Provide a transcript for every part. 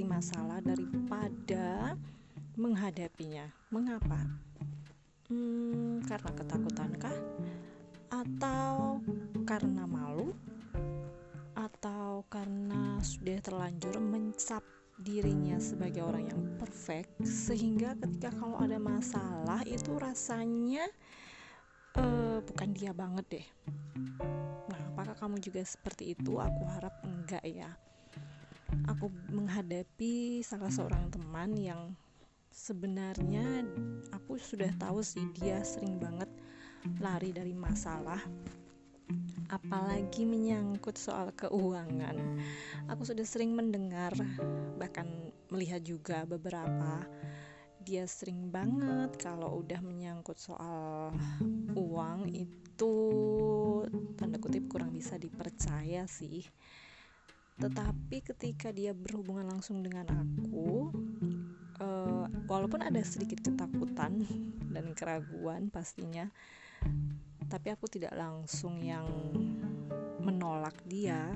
masalah daripada menghadapinya. Mengapa? Hmm, karena ketakutan kah? Atau karena malu? Atau karena sudah terlanjur mencap dirinya sebagai orang yang perfect sehingga ketika kalau ada masalah itu rasanya uh, bukan dia banget deh. Nah, apakah kamu juga seperti itu? Aku harap enggak ya. Aku menghadapi salah seorang teman yang sebenarnya aku sudah tahu sih dia sering banget lari dari masalah apalagi menyangkut soal keuangan. Aku sudah sering mendengar bahkan melihat juga beberapa dia sering banget kalau udah menyangkut soal uang itu tanda kutip kurang bisa dipercaya sih tetapi ketika dia berhubungan langsung dengan aku uh, walaupun ada sedikit ketakutan dan keraguan pastinya tapi aku tidak langsung yang menolak dia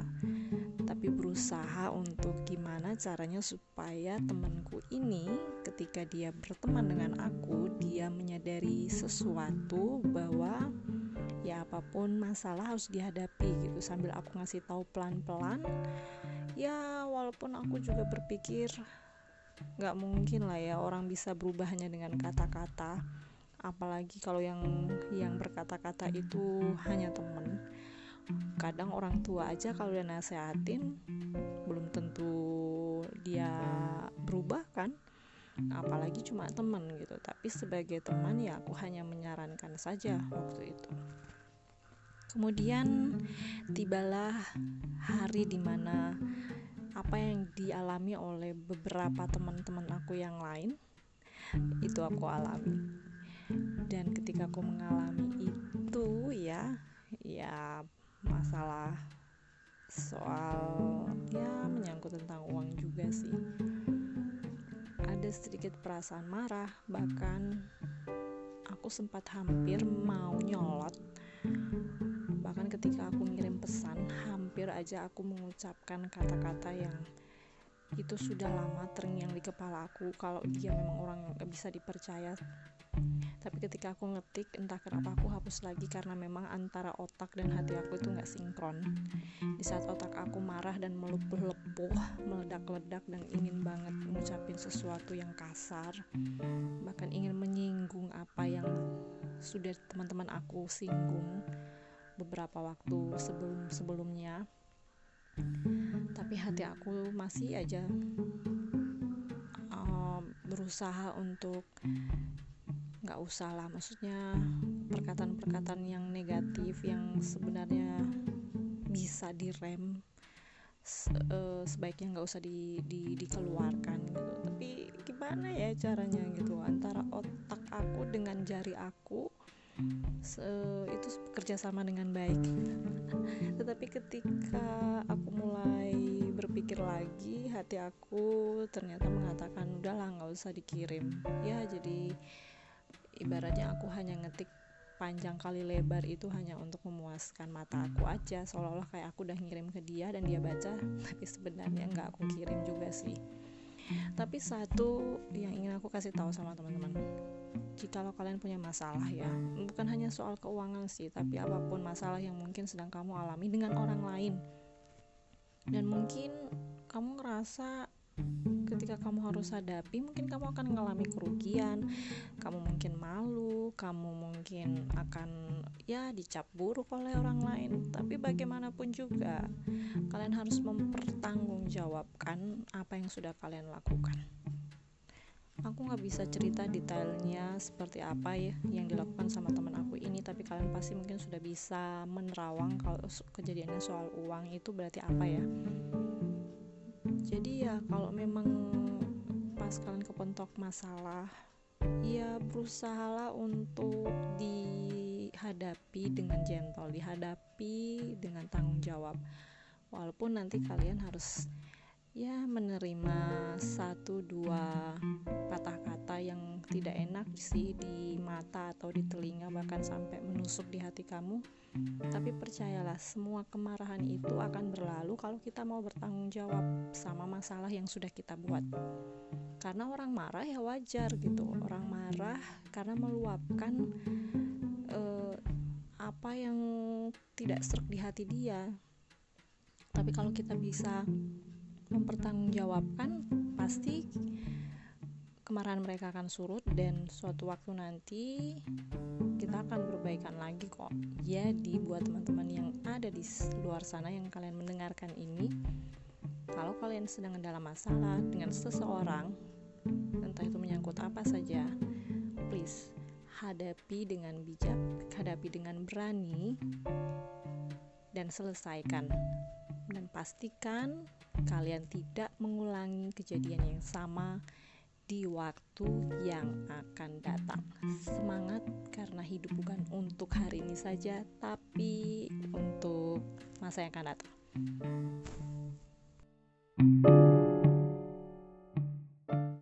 tapi berusaha untuk gimana caranya supaya temanku ini ketika dia berteman dengan aku dia menyadari sesuatu bahwa ya apa pun masalah harus dihadapi gitu. Sambil aku ngasih tahu pelan-pelan ya walaupun aku juga berpikir nggak mungkin lah ya orang bisa berubah hanya dengan kata-kata. Apalagi kalau yang yang berkata-kata itu hanya temen kadang orang tua aja kalau udah nasehatin belum tentu dia berubah kan. Apalagi cuma teman gitu tapi sebagai teman ya aku hanya menyarankan saja waktu itu. Kemudian tibalah hari di mana apa yang dialami oleh beberapa teman-teman aku yang lain itu aku alami. Dan ketika aku mengalami itu ya ya masalah soal ya menyangkut tentang uang juga sih. Ada sedikit perasaan marah bahkan aku sempat hampir mau nyolot. Bahkan ketika aku ngirim pesan hampir aja aku mengucapkan kata-kata yang itu sudah lama terngiang di kepala aku. Kalau dia memang orang yang bisa dipercaya tapi ketika aku ngetik entah kenapa aku hapus lagi karena memang antara otak dan hati aku itu nggak sinkron. Di saat otak aku marah dan melepuh-lepuh meledak-ledak dan ingin banget mengucapin sesuatu yang kasar bahkan ingin menyinggung apa yang sudah teman-teman aku singgung beberapa waktu sebelum sebelumnya. Tapi hati aku masih aja uh, berusaha untuk nggak usah lah maksudnya perkataan-perkataan yang negatif yang sebenarnya bisa direm se uh, sebaiknya nggak usah di, di, dikeluarkan gitu. Tapi gimana ya caranya gitu? Antara otak aku dengan jari aku itu bekerja sama dengan baik. Tetapi ketika aku mulai berpikir lagi hati aku ternyata mengatakan udahlah nggak usah dikirim. Ya jadi ibaratnya aku hanya ngetik panjang kali lebar itu hanya untuk memuaskan mata aku aja. Seolah-olah kayak aku udah ngirim ke dia dan dia baca tapi sebenarnya nggak aku kirim juga sih. Tapi satu yang ingin aku kasih tahu sama teman-teman jikalau kalian punya masalah ya bukan hanya soal keuangan sih tapi apa pun masalah yang mungkin sedang kamu alami dengan orang lain. Dan mungkin kamu ngerasa ketika kamu harus hadapi mungkin kamu akan mengalami kerugian kamu mungkin malu kamu mungkin akan ya dicap buruk oleh orang lain. Tapi bagaimanapun juga kalian harus mempertanggungjawabkan apa yang sudah kalian lakukan. Aku nggak bisa cerita detailnya seperti apa ya yang dilakukan sama teman aku ini tapi kalian pasti mungkin sudah bisa menerawang kalau kejadiannya soal uang itu berarti apa ya jadi ya kalau memang pas kalian kepentok masalah ya berusahalah untuk dihadapi dengan gentle dihadapi dengan tanggung jawab. Walaupun nanti kalian harus ya menerima satu dua patah kata yang tidak enak sih di mata atau di telinga bahkan sampai menusuk di hati kamu. Tapi percayalah semua kemarahan itu akan berlalu kalau kita mau bertanggung jawab sama masalah yang sudah kita buat. Karena orang marah ya wajar gitu. Orang marah karena meluapkan uh, apa yang tidak serak di hati dia. Tapi kalau kita bisa mempertanggungjawabkan pasti kemarahan mereka akan surut dan suatu waktu nanti kita akan berbaikan lagi kok. Jadi buat teman-teman yang ada di luar sana yang kalian mendengarkan ini kalau kalian sedang dalam masalah dengan seseorang entah itu menyangkut apa saja please hadapi dengan bijak hadapi dengan berani dan selesaikan dan pastikan kalian tidak mengulangi kejadian yang sama di waktu yang akan datang. Semangat karena hidup bukan untuk hari ini saja, tapi untuk masa yang akan datang. thank you